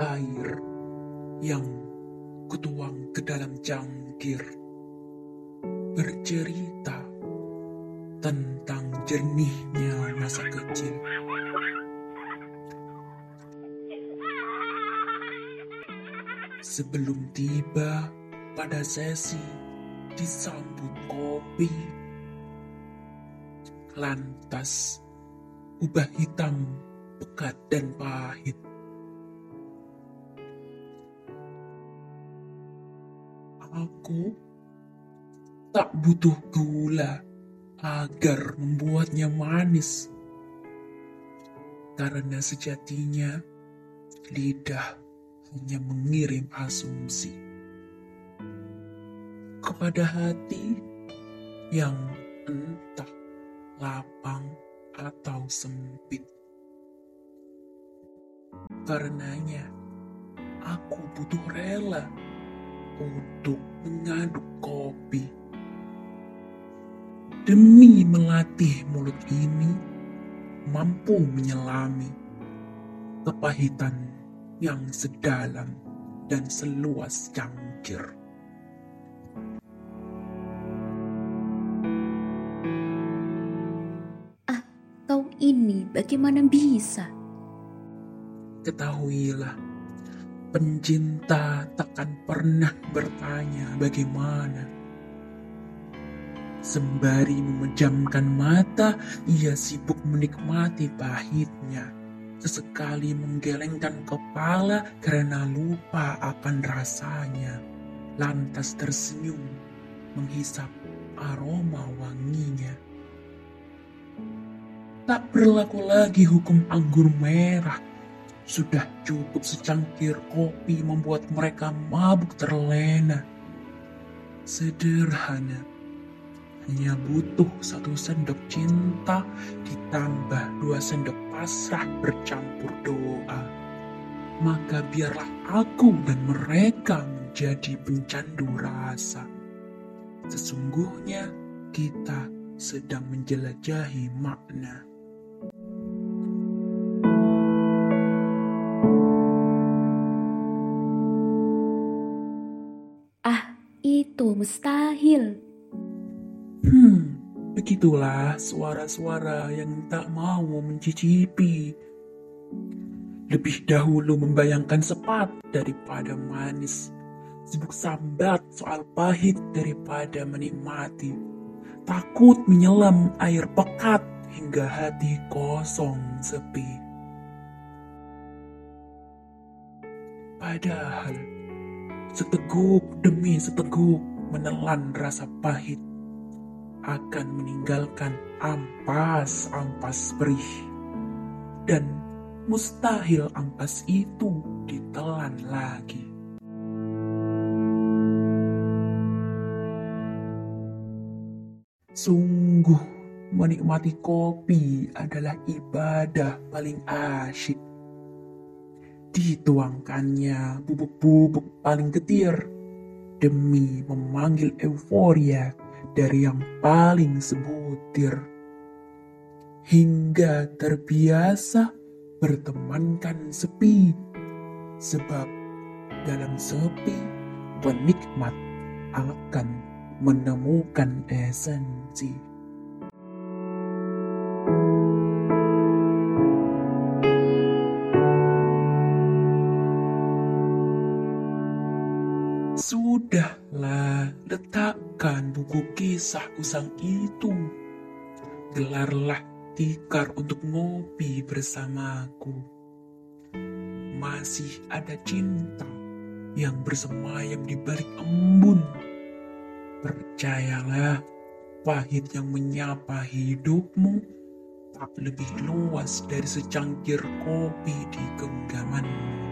air yang kutuang ke dalam cangkir bercerita tentang jernihnya masa kecil. Sebelum tiba pada sesi disambut kopi, lantas ubah hitam, pekat dan pahit. Aku tak butuh gula agar membuatnya manis. Karena sejatinya lidah hanya mengirim asumsi kepada hati yang entah lapang atau sempit. Karenanya, aku butuh rela untuk mengaduk kopi demi melatih mulut ini mampu menyelami kepahitan yang sedalam dan seluas cangkir. Ah, kau ini bagaimana bisa? Ketahuilah, pencinta takkan pernah bertanya bagaimana Sembari memejamkan mata, ia sibuk menikmati pahitnya. Sesekali menggelengkan kepala karena lupa akan rasanya. Lantas tersenyum, menghisap aroma wanginya. Tak berlaku lagi hukum anggur merah. Sudah cukup secangkir kopi membuat mereka mabuk terlena. Sederhana hanya butuh satu sendok cinta ditambah dua sendok pasrah bercampur doa. Maka biarlah aku dan mereka menjadi pencandu rasa. Sesungguhnya kita sedang menjelajahi makna. Itu mustahil. Hmm, begitulah suara-suara yang tak mau mencicipi. Lebih dahulu membayangkan sepat daripada manis. Sibuk sambat soal pahit daripada menikmati. Takut menyelam air pekat hingga hati kosong sepi. Padahal seteguk demi seteguk menelan rasa pahit akan meninggalkan ampas-ampas perih. Dan mustahil ampas itu ditelan lagi. Sungguh menikmati kopi adalah ibadah paling asyik. Dituangkannya bubuk-bubuk paling getir demi memanggil euforia dari yang paling sebutir hingga terbiasa bertemankan sepi sebab dalam sepi penikmat akan menemukan esensi. Sudahlah, letakkan buku kisah usang itu. Gelarlah tikar untuk ngopi bersamaku. Masih ada cinta yang bersemayam di balik embun. Percayalah, pahit yang menyapa hidupmu tak lebih luas dari secangkir kopi di genggamanmu.